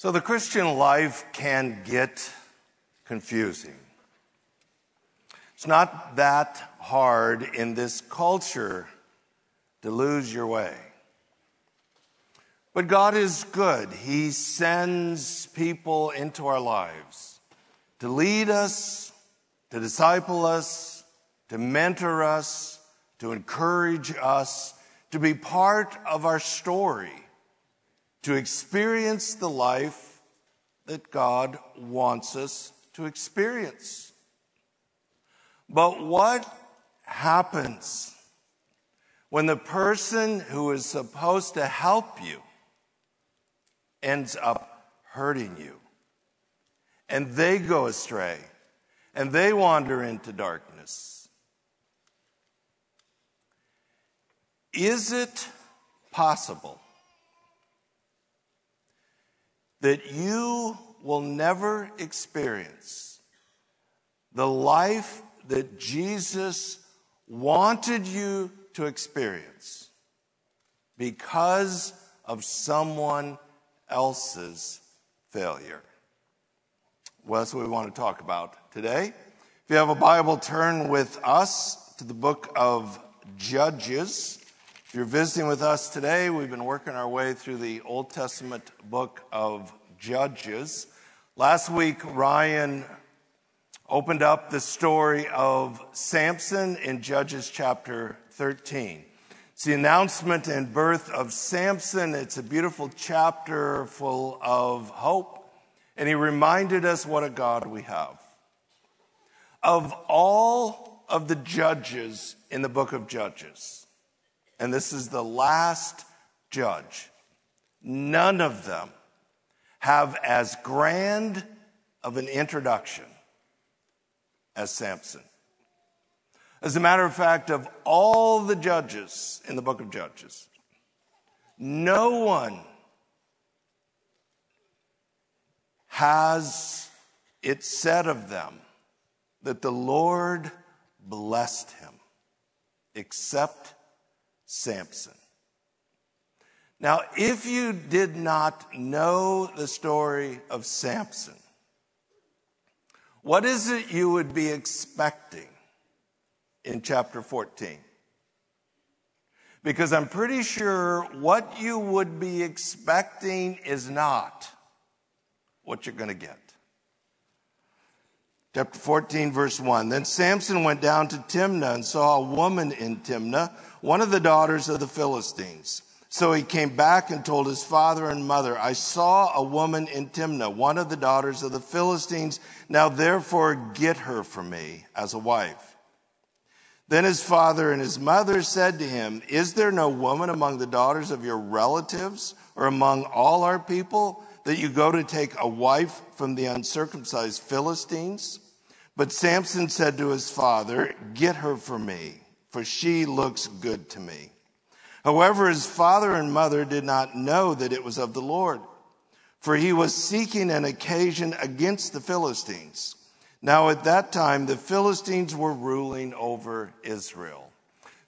So the Christian life can get confusing. It's not that hard in this culture to lose your way. But God is good. He sends people into our lives to lead us, to disciple us, to mentor us, to encourage us, to be part of our story, to experience the life that God wants us to experience. But what happens when the person who is supposed to help you ends up hurting you? And they go astray and they wander into darkness. Is it possible that you will never experience the life that Jesus wanted you to experience because of someone else's failure. Well, that's what we want to talk about today. If you have a Bible, turn with us to the book of Judges. If you're visiting with us today, we've been working our way through the Old Testament book of Judges. Last week, Ryan opened up the story of Samson in Judges chapter 13. It's the announcement and birth of Samson. It's a beautiful chapter full of hope. And he reminded us what a God we have. Of all of the judges in the book of Judges, and this is the last judge, none of them have as grand of an introduction as Samson. As a matter of fact, of all the judges in the book of Judges, no one has it said of them that the Lord blessed him except Samson. Now, if you did not know the story of Samson, what is it you would be expecting in chapter 14. Because I'm pretty sure what you would be expecting is not what you're going to get. Chapter 14, verse 1. Then Samson went down to Timnah and saw a woman in Timnah, one of the daughters of the Philistines. So he came back and told his father and mother, I saw a woman in Timnah, one of the daughters of the Philistines. Now therefore get her for me as a wife. Then his father and his mother said to him, Is there no woman among the daughters of your relatives or among all our people that you go to take a wife from the uncircumcised Philistines? But Samson said to his father, Get her for me, for she looks good to me. However, his father and mother did not know that it was of the Lord, for he was seeking an occasion against the Philistines. Now, at that time, the Philistines were ruling over Israel.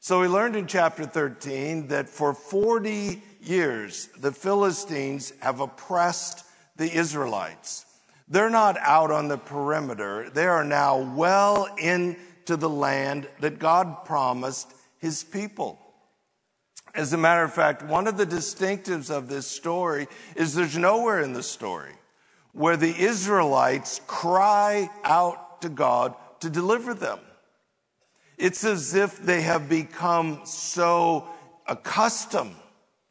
So we learned in chapter 13 that for 40 years, the Philistines have oppressed the Israelites. They're not out on the perimeter. They are now well into the land that God promised his people. As a matter of fact, one of the distinctives of this story is there's nowhere in the story where the Israelites cry out to God to deliver them. It's as if they have become so accustomed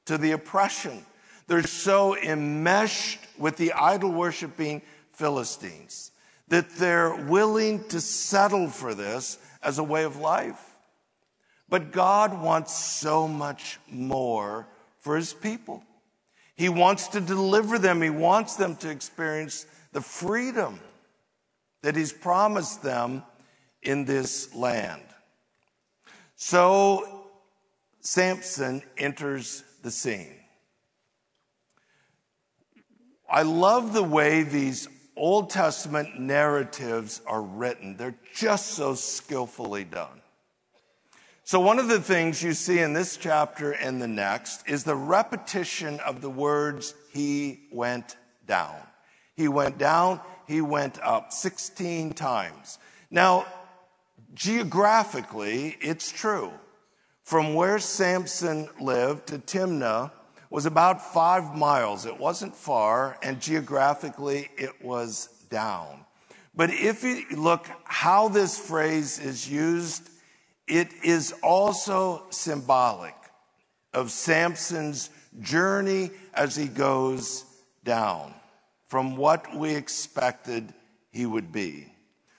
to the oppression. They're so enmeshed with the idol worshiping Philistines that they're willing to settle for this as a way of life. But God wants so much more for his people. He wants to deliver them. He wants them to experience the freedom that He's promised them in this land. So Samson enters the scene. I love the way these Old Testament narratives are written. They're just so skillfully done. So, one of the things you see in this chapter and the next is the repetition of the words, He went down. He went down, he went up 16 times. Now, geographically, it's true. From where Samson lived to Timnah was about five miles. It wasn't far, and geographically, it was down. But if you look how this phrase is used, it is also symbolic of Samson's journey as he goes down from what we expected he would be.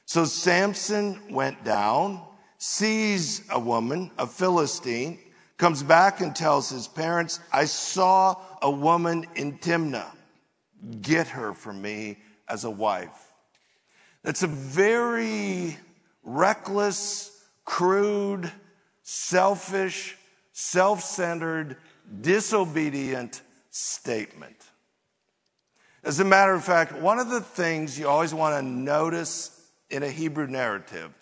So Samson went down, sees a woman, a Philistine, comes back and tells his parents, I saw a woman in Timnah. Get her for me as a wife. That's a very reckless, crude, selfish, self centered, disobedient statement. As a matter of fact, one of the things you always want to notice in a Hebrew narrative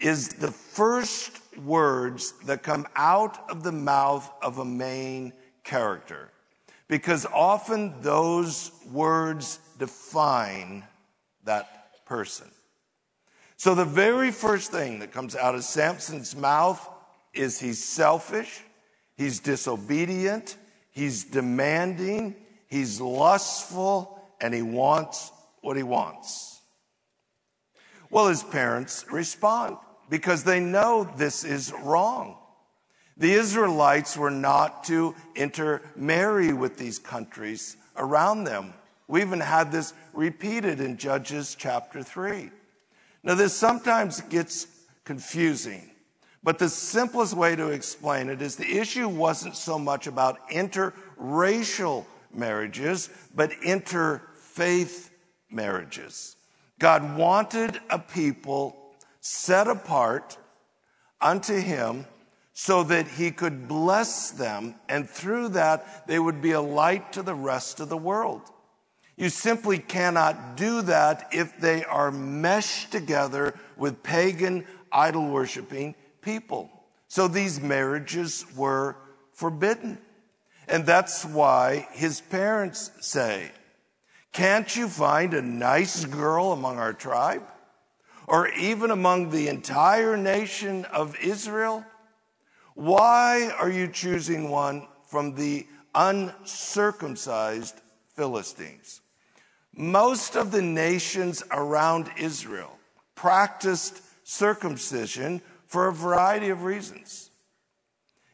is the first words that come out of the mouth of a main character. Because often those words define that person. So the very first thing that comes out of Samson's mouth is he's selfish, he's disobedient, he's demanding, he's lustful, and he wants what he wants. Well, his parents respond because they know this is wrong. The Israelites were not to intermarry with these countries around them. We even had this repeated in Judges chapter 3. Now, this sometimes gets confusing, but the simplest way to explain it is the issue wasn't so much about interracial marriages, but interfaith marriages. God wanted a people set apart unto him so that he could bless them, and through that, they would be a light to the rest of the world. You simply cannot do that if they are meshed together with pagan, idol worshiping people. So these marriages were forbidden. And that's why his parents say, Can't you find a nice girl among our tribe? Or even among the entire nation of Israel? Why are you choosing one from the uncircumcised Philistines? Most of the nations around Israel practiced circumcision for a variety of reasons.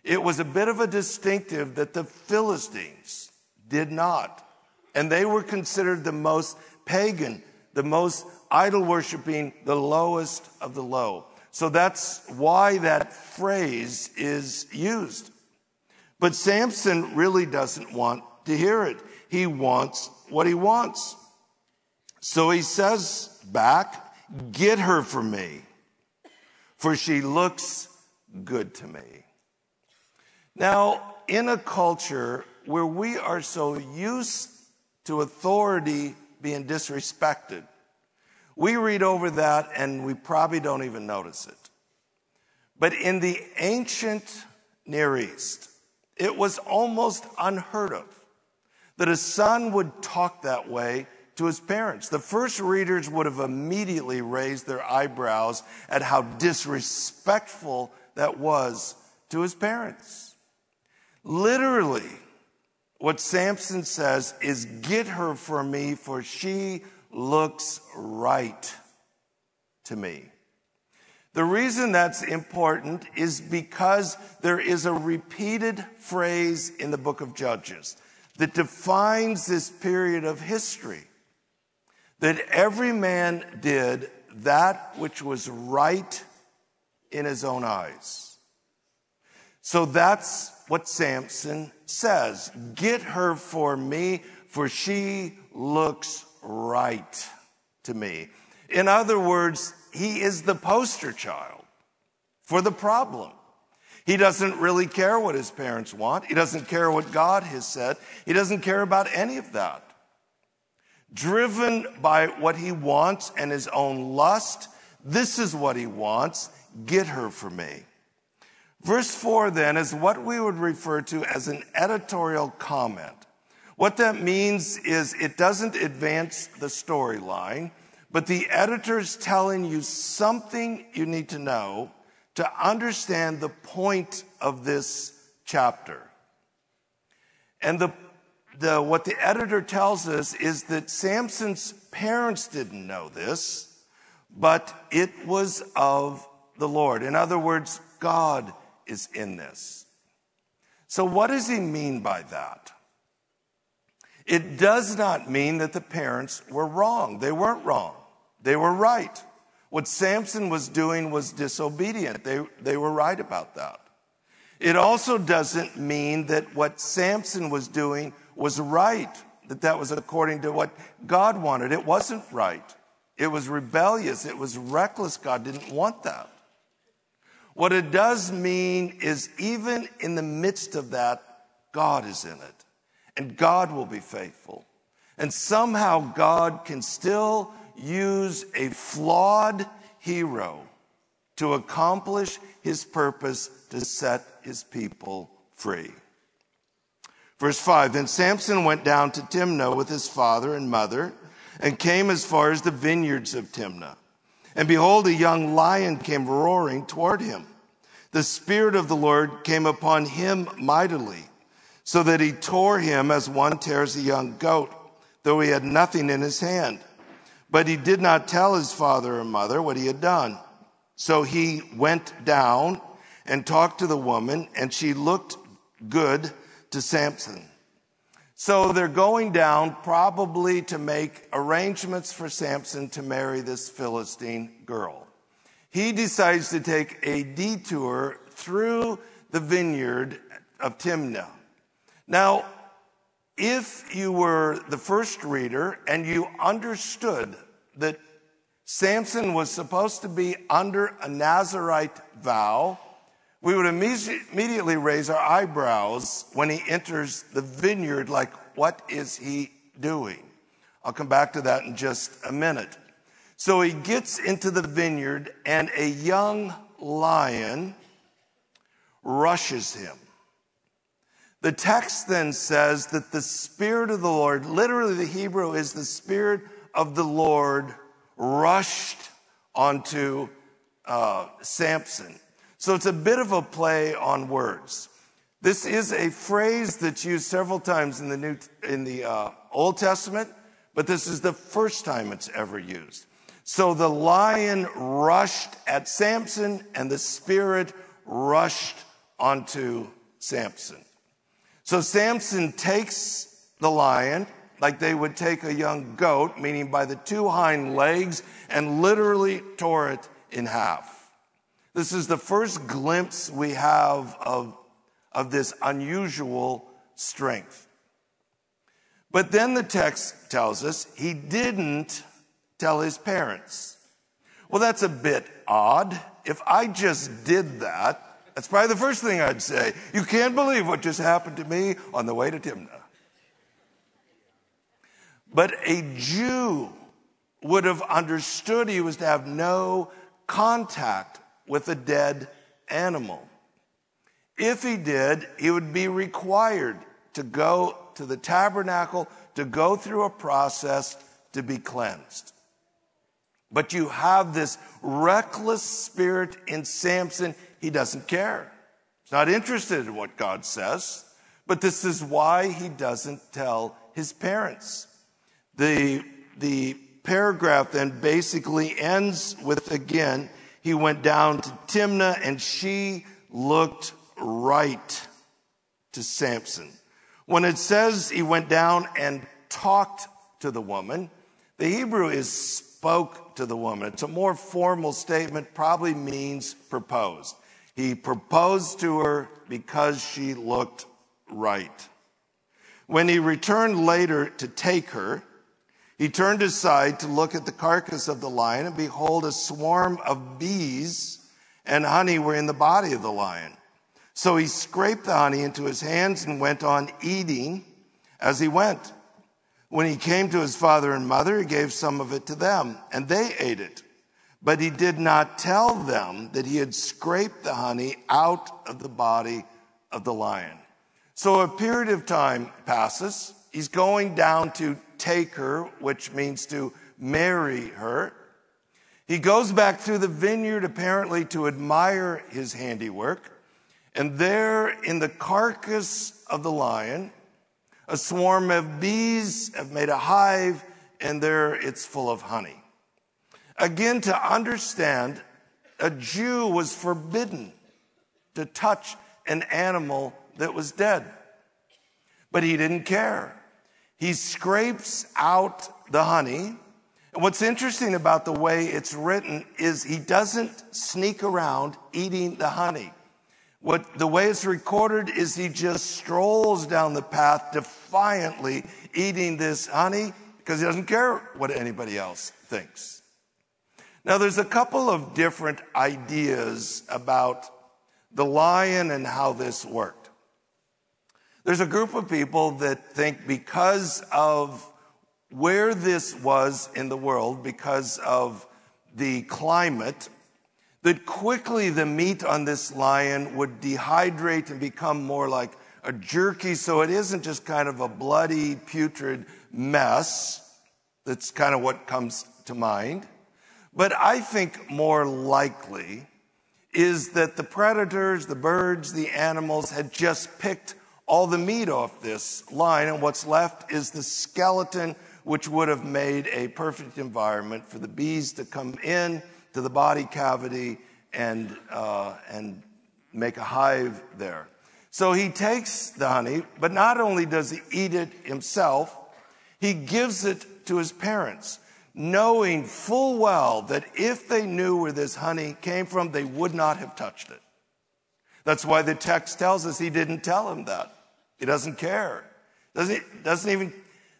It was a bit of a distinctive that the Philistines did not. And they were considered the most pagan, the most idol worshiping, the lowest of the low. So that's why that phrase is used. But Samson really doesn't want to hear it. He wants what he wants. So he says back, Get her for me, for she looks good to me. Now, in a culture where we are so used to authority being disrespected, we read over that and we probably don't even notice it. But in the ancient Near East, it was almost unheard of that a son would talk that way to his parents. The first readers would have immediately raised their eyebrows at how disrespectful that was to his parents. Literally, what Samson says is, Get her for me, for she looks right to me. The reason that's important is because there is a repeated phrase in the book of Judges that defines this period of history that every man did that which was right in his own eyes. So that's what Samson says. Get her for me, for she looks right to me. In other words, he is the poster child for the problem. He doesn't really care what his parents want. He doesn't care what God has said. He doesn't care about any of that driven by what he wants and his own lust. This is what he wants. Get her for me. Verse 4 then is what we would refer to as an editorial comment. What that means is it doesn't advance the storyline, but the editor is telling you something you need to know to understand the point of this chapter. And the, the, what the editor tells us is that Samson's parents didn't know this, but it was of the Lord. In other words, God is in this. So, what does he mean by that? It does not mean that the parents were wrong. They weren't wrong. They were right. What Samson was doing was disobedient. They, they were right about that. It also doesn't mean that what Samson was doing was right, that that was according to what God wanted. It wasn't right. It was rebellious. It was reckless. God didn't want that. What it does mean is even in the midst of that, God is in it and God will be faithful. And somehow God can still use a flawed hero to accomplish his purpose to set his people free. Verse 5 Then Samson went down to Timnah with his father and mother and came as far as the vineyards of Timnah. And behold, a young lion came roaring toward him. The Spirit of the Lord came upon him mightily, so that he tore him as one tears a young goat, though he had nothing in his hand. But he did not tell his father or mother what he had done. So he went down and talked to the woman, and she looked good to Samson. So they're going down probably to make arrangements for Samson to marry this Philistine girl. He decides to take a detour through the vineyard of Timnah. Now, if you were the first reader and you understood that Samson was supposed to be under a Nazarite vow, we would immediately raise our eyebrows when he enters the vineyard, like, what is he doing? I'll come back to that in just a minute. So he gets into the vineyard, and a young lion rushes him. The text then says that the Spirit of the Lord, literally the Hebrew is the Spirit of the Lord, rushed onto uh, Samson. So it's a bit of a play on words. This is a phrase that's used several times in the New, in the uh, Old Testament, but this is the first time it's ever used. So the lion rushed at Samson, and the spirit rushed onto Samson. So Samson takes the lion like they would take a young goat, meaning by the two hind legs, and literally tore it in half. This is the first glimpse we have of, of this unusual strength. But then the text tells us he didn't tell his parents. Well, that's a bit odd. If I just did that, that's probably the first thing I'd say. You can't believe what just happened to me on the way to Timnah. But a Jew would have understood he was to have no contact with a dead animal. If he did, he would be required to go to the tabernacle, to go through a process to be cleansed. But you have this reckless spirit in Samson. He doesn't care. He's not interested in what God says. But this is why he doesn't tell his parents. The, the paragraph then basically ends with again, he went down to Timnah and she looked right to Samson. When it says he went down and talked to the woman, the Hebrew is spoke to the woman. It's a more formal statement, probably means proposed. He proposed to her because she looked right. When he returned later to take her, he turned aside to look at the carcass of the lion, and behold, a swarm of bees and honey were in the body of the lion. So he scraped the honey into his hands and went on eating as he went. When he came to his father and mother, he gave some of it to them, and they ate it. But he did not tell them that he had scraped the honey out of the body of the lion. So a period of time passes. He's going down to take her, which means to marry her. He goes back through the vineyard apparently to admire his handiwork. And there in the carcass of the lion, a swarm of bees have made a hive, and there it's full of honey. Again, to understand, a Jew was forbidden to touch an animal that was dead. But he didn't care. He scrapes out the honey. What's interesting about the way it's written is he doesn't sneak around eating the honey. What the way it's recorded is he just strolls down the path defiantly eating this honey because he doesn't care what anybody else thinks. Now there's a couple of different ideas about the lion and how this worked. There's a group of people that think because of where this was in the world, because of the climate, that quickly the meat on this lion would dehydrate and become more like a jerky. So it isn't just kind of a bloody, putrid mess. That's kind of what comes to mind. But I think more likely is that the predators, the birds, the animals had just picked all the meat off this line, and what's left is the skeleton, which would have made a perfect environment for the bees to come in to the body cavity and, uh, and make a hive there. So he takes the honey, but not only does he eat it himself, he gives it to his parents knowing full well that if they knew where this honey came from, they would not have touched it. That's why the text tells us he didn't tell him that. He doesn't care. Doesn't, doesn't even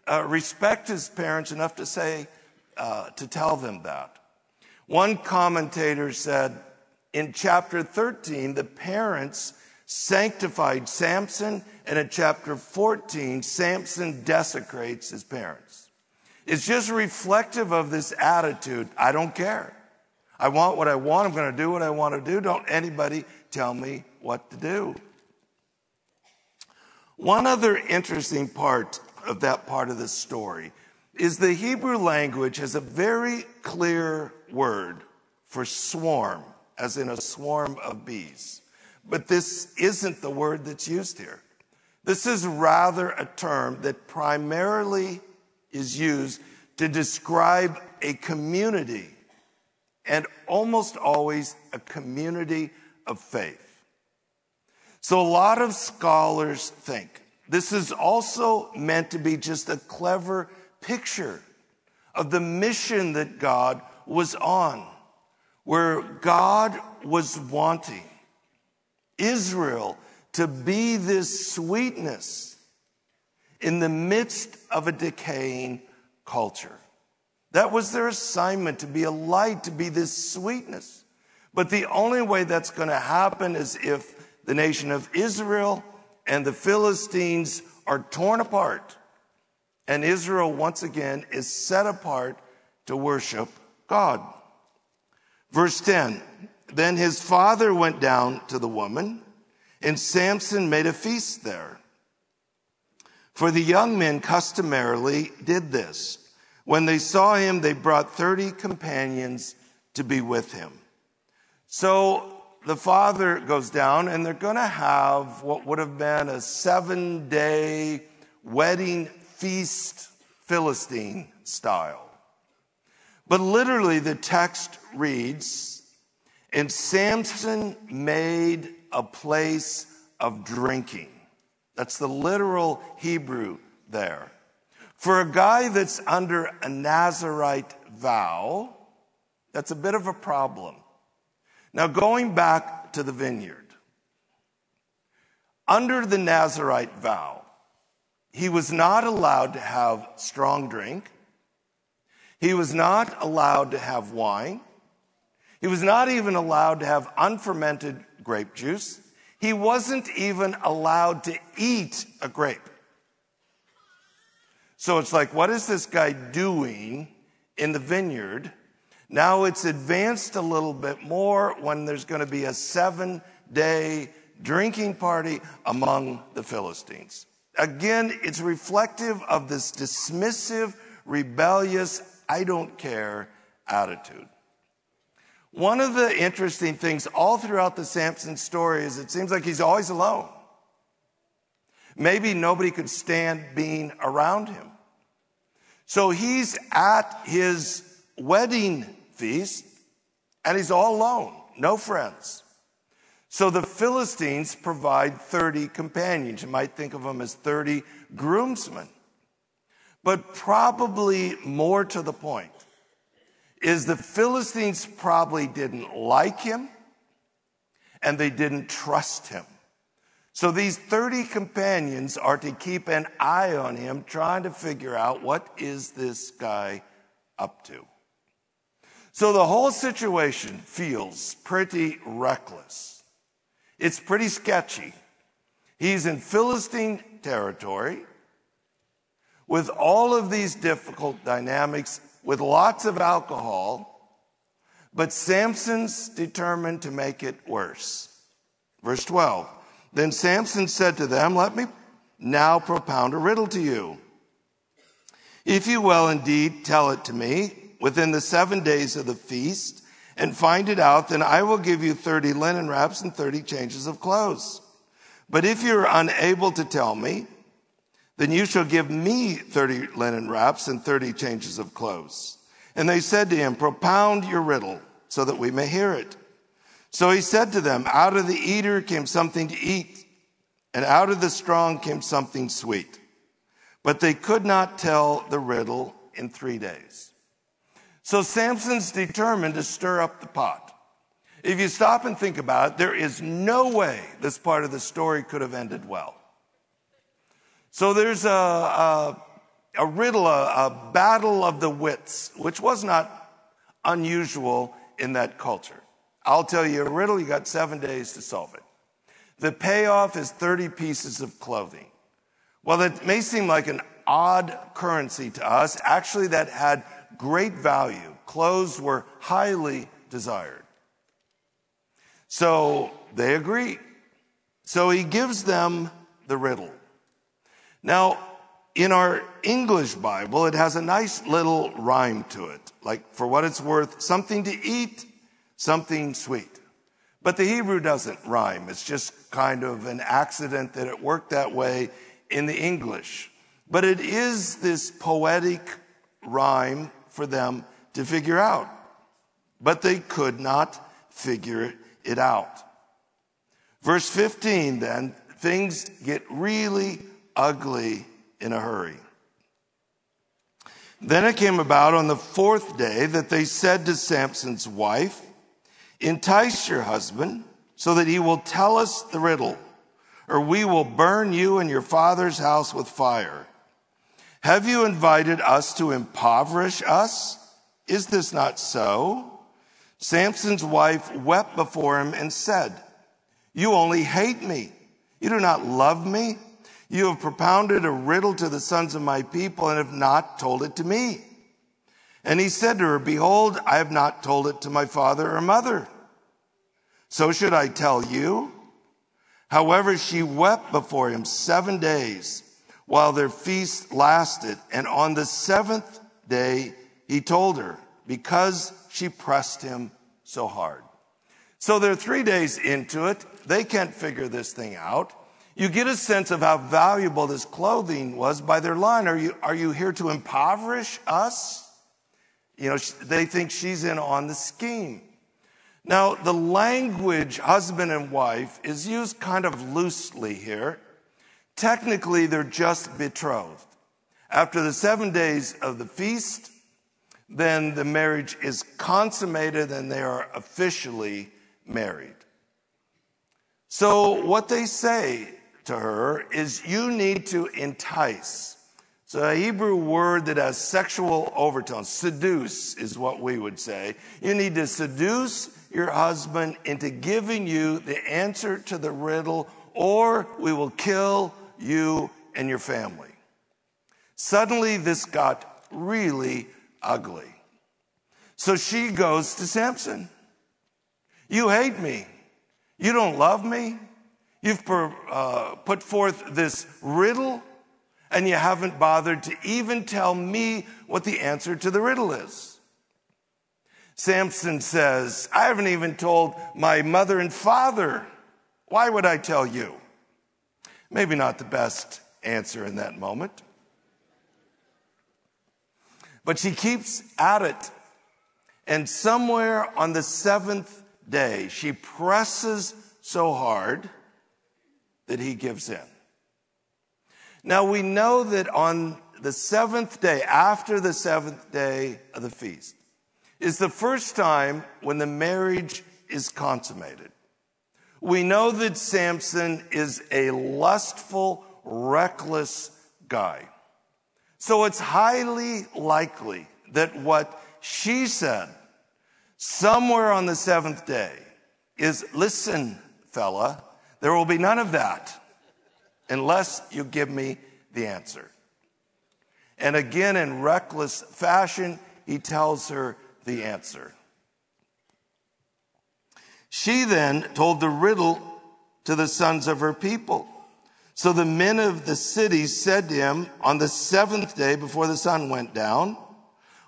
uh, respect his parents enough to say, uh, to tell them that. One commentator said in chapter 13, the parents sanctified Samson, and in chapter 14, Samson desecrates his parents. It's just reflective of this attitude. I don't care. I want what I want. I'm going to do what I want to do. Don't anybody tell me what to do. One other interesting part of that part of the story is the Hebrew language has a very clear word for swarm, as in a swarm of bees. But this isn't the word that's used here. This is rather a term that primarily is used to describe a community and almost always a community of faith. So a lot of scholars think this is also meant to be just a clever picture of the mission that God was on, where God was wanting Israel to be this sweetness in the midst of a decaying culture. That was their assignment to be a light, to be this sweetness. But the only way that's going to happen is if the nation of Israel and the Philistines are torn apart. And Israel, once again, is set apart to worship God. Verse 10 Then his father went down to the woman, and Samson made a feast there. For the young men customarily did this. When they saw him, they brought 30 companions to be with him. So the father goes down, and they're going to have what would have been a seven day wedding feast, Philistine style. But literally, the text reads, and Samson made a place of drinking. That's the literal Hebrew there. For a guy that's under a Nazarite vow, that's a bit of a problem. Now, going back to the vineyard, under the Nazarite vow, he was not allowed to have strong drink. He was not allowed to have wine. He was not even allowed to have unfermented grape juice. He wasn't even allowed to eat a grape. So it's like, what is this guy doing in the vineyard? Now it's advanced a little bit more when there's going to be a seven day drinking party among the Philistines. Again, it's reflective of this dismissive, rebellious, I don't care attitude. One of the interesting things all throughout the Samson story is it seems like he's always alone. Maybe nobody could stand being around him. So he's at his wedding feast and he's all alone, no friends. So the Philistines provide 30 companions. You might think of them as 30 groomsmen. But probably more to the point is the Philistines probably didn't like him and they didn't trust him. So these 30 companions are to keep an eye on him, trying to figure out what is this guy up to. So the whole situation feels pretty reckless. It's pretty sketchy. He's in Philistine territory with all of these difficult dynamics, with lots of alcohol, but Samson's determined to make it worse. Verse 12. Then Samson said to them, Let me now propound a riddle to you. If you will indeed tell it to me within the seven days of the feast and find it out, then I will give you 30 linen wraps and 30 changes of clothes. But if you're unable to tell me, then you shall give me 30 linen wraps and 30 changes of clothes. And they said to him, Propound your riddle so that we may hear it. So he said to them, Out of the eater came something to eat, and out of the strong came something sweet. But they could not tell the riddle in three days. So Samson's determined to stir up the pot. If you stop and think about it, there is no way this part of the story could have ended well. So there's a, a, a riddle, a, a battle of the wits, which was not unusual in that culture. I'll tell you a riddle, you got seven days to solve it. The payoff is 30 pieces of clothing. Well, that may seem like an odd currency to us. Actually, that had great value. Clothes were highly desired. So they agree. So he gives them the riddle. Now, in our English Bible, it has a nice little rhyme to it. Like, for what it's worth, something to eat something sweet. But the Hebrew doesn't rhyme. It's just kind of an accident that it worked that way in the English. But it is this poetic rhyme for them to figure out. But they could not figure it out. Verse 15 then, things get really ugly in a hurry. Then it came about on the fourth day that they said to Samson's wife, Entice your husband so that he will tell us the riddle, or we will burn you and your father's house with fire. Have you invited us to impoverish us? Is this not so? Samson's wife wept before him and said, You only hate me. You do not love me. You have propounded a riddle to the sons of my people and have not told it to me. And he said to her, Behold, I have not told it to my father or mother. So should I tell you? However, she wept before him seven days while their feast lasted. And on the seventh day, he told her because she pressed him so hard. So they're three days into it. They can't figure this thing out. You get a sense of how valuable this clothing was by their line. Are you, are you here to impoverish us? You know, they think she's in on the scheme. Now, the language husband and wife is used kind of loosely here. Technically, they're just betrothed. After the seven days of the feast, then the marriage is consummated and they are officially married. So, what they say to her is, You need to entice so a Hebrew word that has sexual overtones, seduce is what we would say. You need to seduce your husband into giving you the answer to the riddle, or we will kill you and your family. Suddenly, this got really ugly. So she goes to Samson. You hate me. You don't love me. You've uh, put forth this riddle, and you haven't bothered to even tell me what the answer to the riddle is. Samson says, I haven't even told my mother and father. Why would I tell you? Maybe not the best answer in that moment. But she keeps at it. And somewhere on the seventh day, she presses so hard that he gives in. Now we know that on the seventh day, after the seventh day of the feast, is the first time when the marriage is consummated. We know that Samson is a lustful, reckless guy. So it's highly likely that what she said somewhere on the seventh day is listen, fella, there will be none of that unless you give me the answer. And again, in reckless fashion, he tells her the answer. She then told the riddle to the sons of her people. So the men of the city said to him on the seventh day before the sun went down,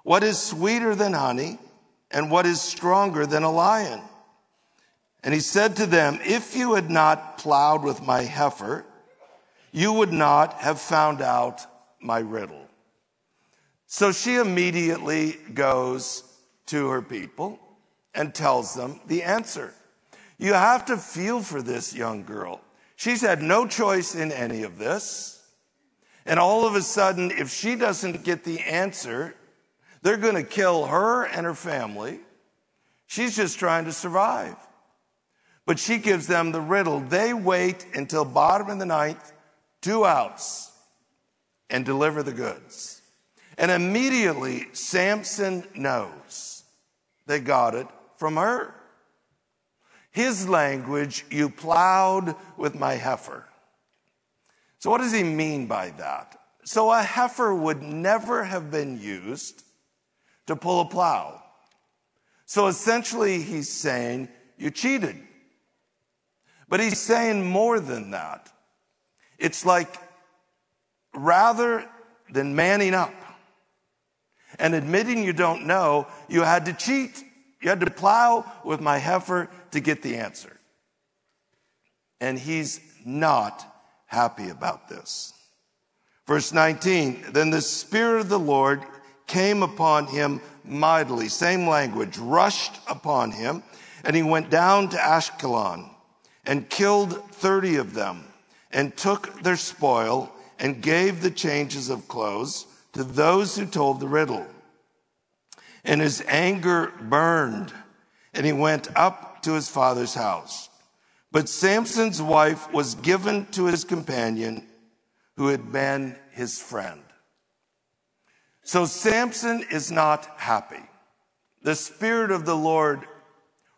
What is sweeter than honey, and what is stronger than a lion? And he said to them, If you had not plowed with my heifer, you would not have found out my riddle. So she immediately goes to her people and tells them the answer. You have to feel for this young girl. She's had no choice in any of this. And all of a sudden, if she doesn't get the answer, they're going to kill her and her family. She's just trying to survive. But she gives them the riddle. They wait until bottom of the ninth, two outs, and deliver the goods. And immediately Samson knows they got it from her. His language, you plowed with my heifer. So what does he mean by that? So a heifer would never have been used to pull a plow. So essentially he's saying, you cheated. But he's saying more than that. It's like rather than manning up and admitting you don't know, you had to cheat. You had to plow with my heifer to get the answer. And he's not happy about this. Verse 19, then the Spirit of the Lord came upon him mightily, same language, rushed upon him, and he went down to Ashkelon and killed 30 of them and took their spoil and gave the changes of clothes to those who told the riddle. And his anger burned and he went up to his father's house. But Samson's wife was given to his companion who had been his friend. So Samson is not happy. The Spirit of the Lord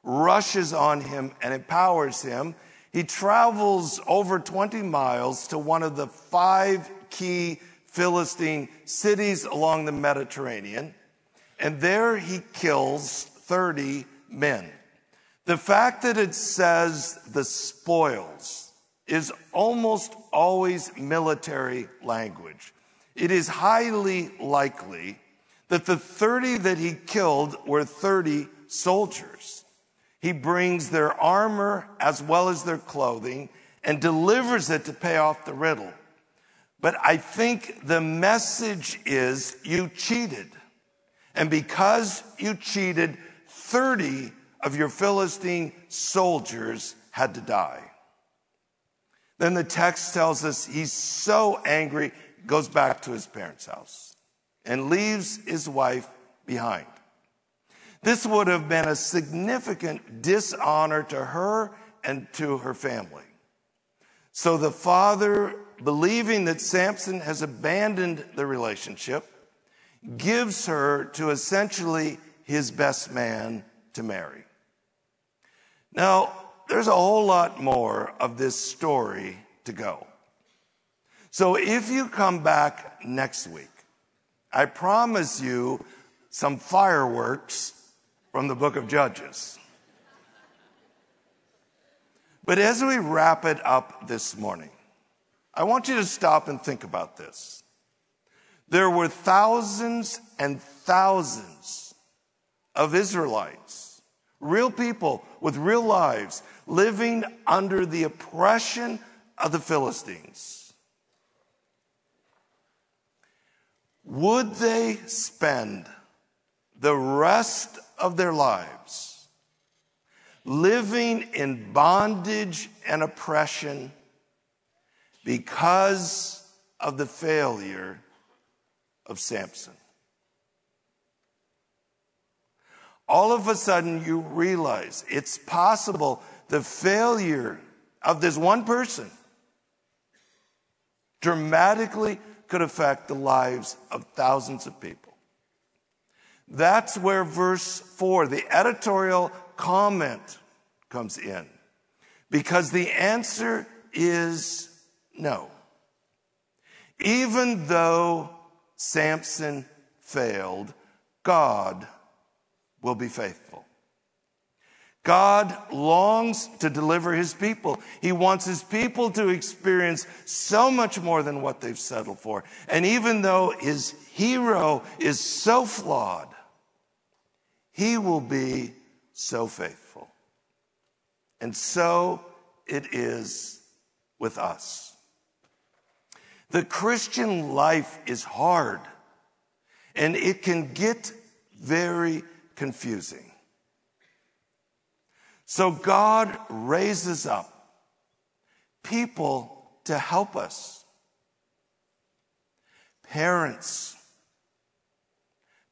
rushes on him and empowers him. He travels over 20 miles to one of the five key Philistine cities along the Mediterranean, and there he kills 30 men. The fact that it says the spoils is almost always military language. It is highly likely that the 30 that he killed were 30 soldiers. He brings their armor as well as their clothing and delivers it to pay off the riddle. But I think the message is you cheated. And because you cheated, 30 of your Philistine soldiers had to die. Then the text tells us he's so angry, goes back to his parents' house and leaves his wife behind. This would have been a significant dishonor to her and to her family. So the father, believing that Samson has abandoned the relationship, gives her to essentially his best man to marry. Now, there's a whole lot more of this story to go. So if you come back next week, I promise you some fireworks from the book of Judges. But as we wrap it up this morning, I want you to stop and think about this. There were thousands and thousands of Israelites, real people with real lives, living under the oppression of the Philistines. Would they spend the rest of their lives living in bondage and oppression because of the failure of Samson? All of a sudden, you realize it's possible the failure of this one person dramatically could affect the lives of thousands of people. That's where verse 4, the editorial comment, comes in. Because the answer is no. Even though Samson failed, God will be faithful. God longs to deliver his people. He wants his people to experience so much more than what they've settled for. And even though his hero is so flawed, he will be so faithful. And so it is with us. The Christian life is hard and it can get very confusing. So God raises up people to help us. Parents,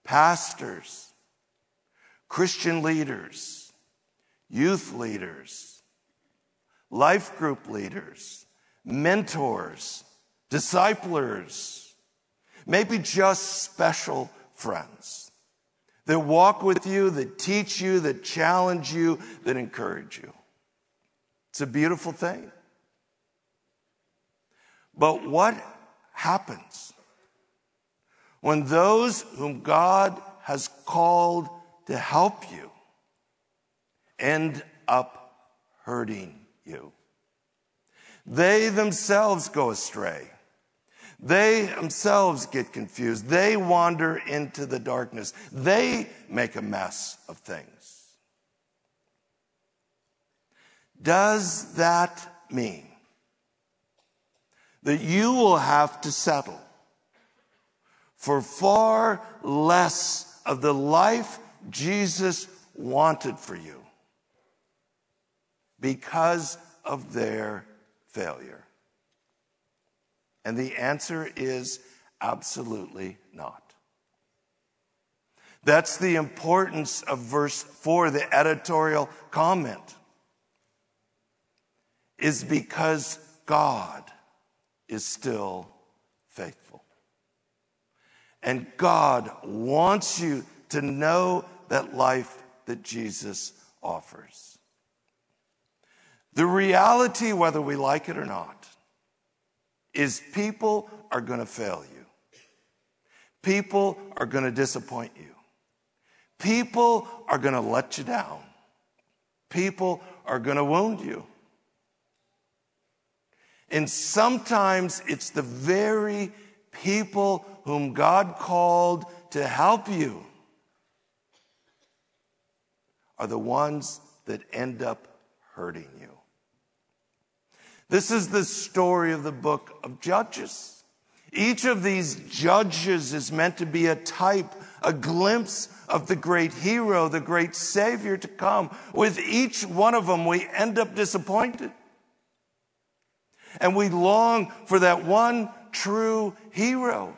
pastors, Christian leaders, youth leaders, life group leaders, mentors, disciplers, maybe just special friends that walk with you, that teach you, that challenge you, that encourage you. It's a beautiful thing. But what happens when those whom God has called to help you end up hurting you? They themselves go astray. They themselves get confused. They wander into the darkness. They make a mess of things. Does that mean that you will have to settle for far less of the life Jesus wanted for you because of their failure? And the answer is absolutely not. That's the importance of verse 4, the editorial comment, is because God is still faithful. And God wants you to know that life that Jesus offers. The reality, whether we like it or not, is people are going to fail you. People are going to disappoint you. People are going to let you down. People are going to wound you. And sometimes it's the very people whom God called to help you are the ones that end up hurting you. This is the story of the book of Judges. Each of these judges is meant to be a type, a glimpse of the great hero, the great savior to come. With each one of them, we end up disappointed. And we long for that one true hero.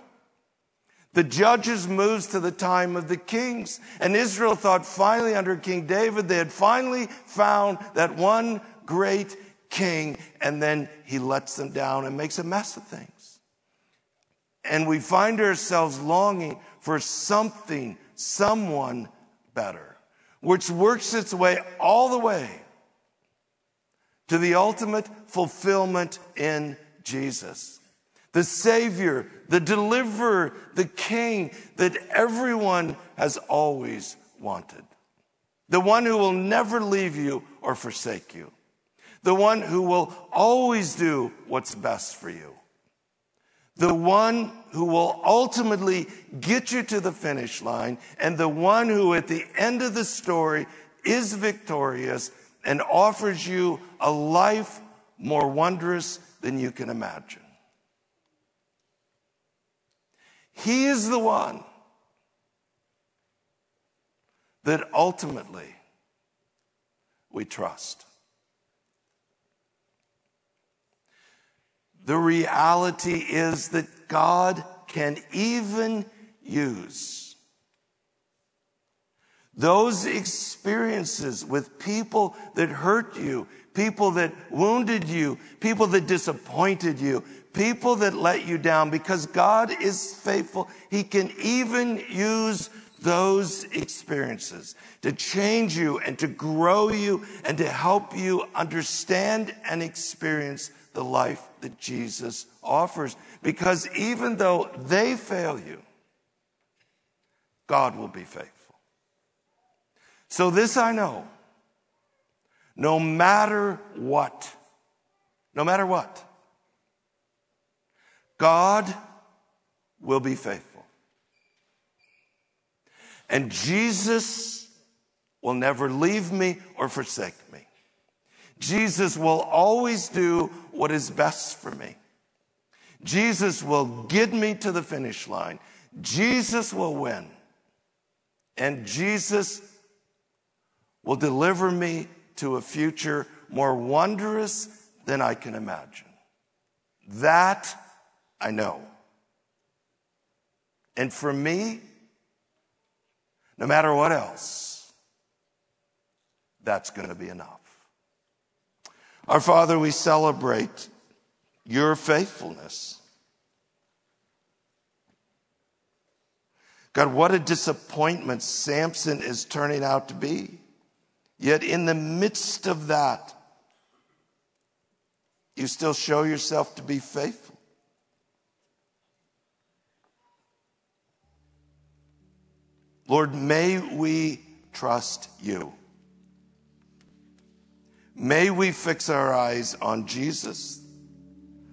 The judges moves to the time of the kings. And Israel thought finally under King David, they had finally found that one great king, and then he lets them down and makes a mess of things. And we find ourselves longing for something, someone better, which works its way all the way to the ultimate fulfillment in Jesus. The Savior, the Deliverer, the King that everyone has always wanted. The one who will never leave you or forsake you the one who will always do what's best for you, the one who will ultimately get you to the finish line, and the one who at the end of the story is victorious and offers you a life more wondrous than you can imagine. He is the one that ultimately we trust. The reality is that God can even use those experiences with people that hurt you, people that wounded you, people that disappointed you, people that let you down, because God is faithful. He can even use those experiences to change you and to grow you and to help you understand and experience the life that Jesus offers. Because even though they fail you, God will be faithful. So, this I know no matter what, no matter what, God will be faithful. And Jesus will never leave me or forsake me. Jesus will always do what is best for me. Jesus will get me to the finish line. Jesus will win. And Jesus will deliver me to a future more wondrous than I can imagine. That I know. And for me, no matter what else, that's going to be enough. Our Father, we celebrate your faithfulness. God, what a disappointment Samson is turning out to be. Yet, in the midst of that, you still show yourself to be faithful. Lord, may we trust you. May we fix our eyes on Jesus,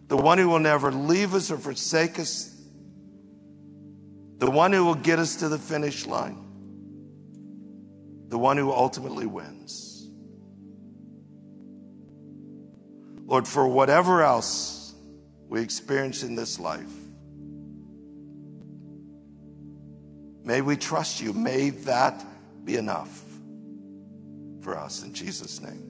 the one who will never leave us or forsake us, the one who will get us to the finish line, the one who ultimately wins. Lord, for whatever else we experience in this life, may we trust you. May that be enough for us in Jesus' name.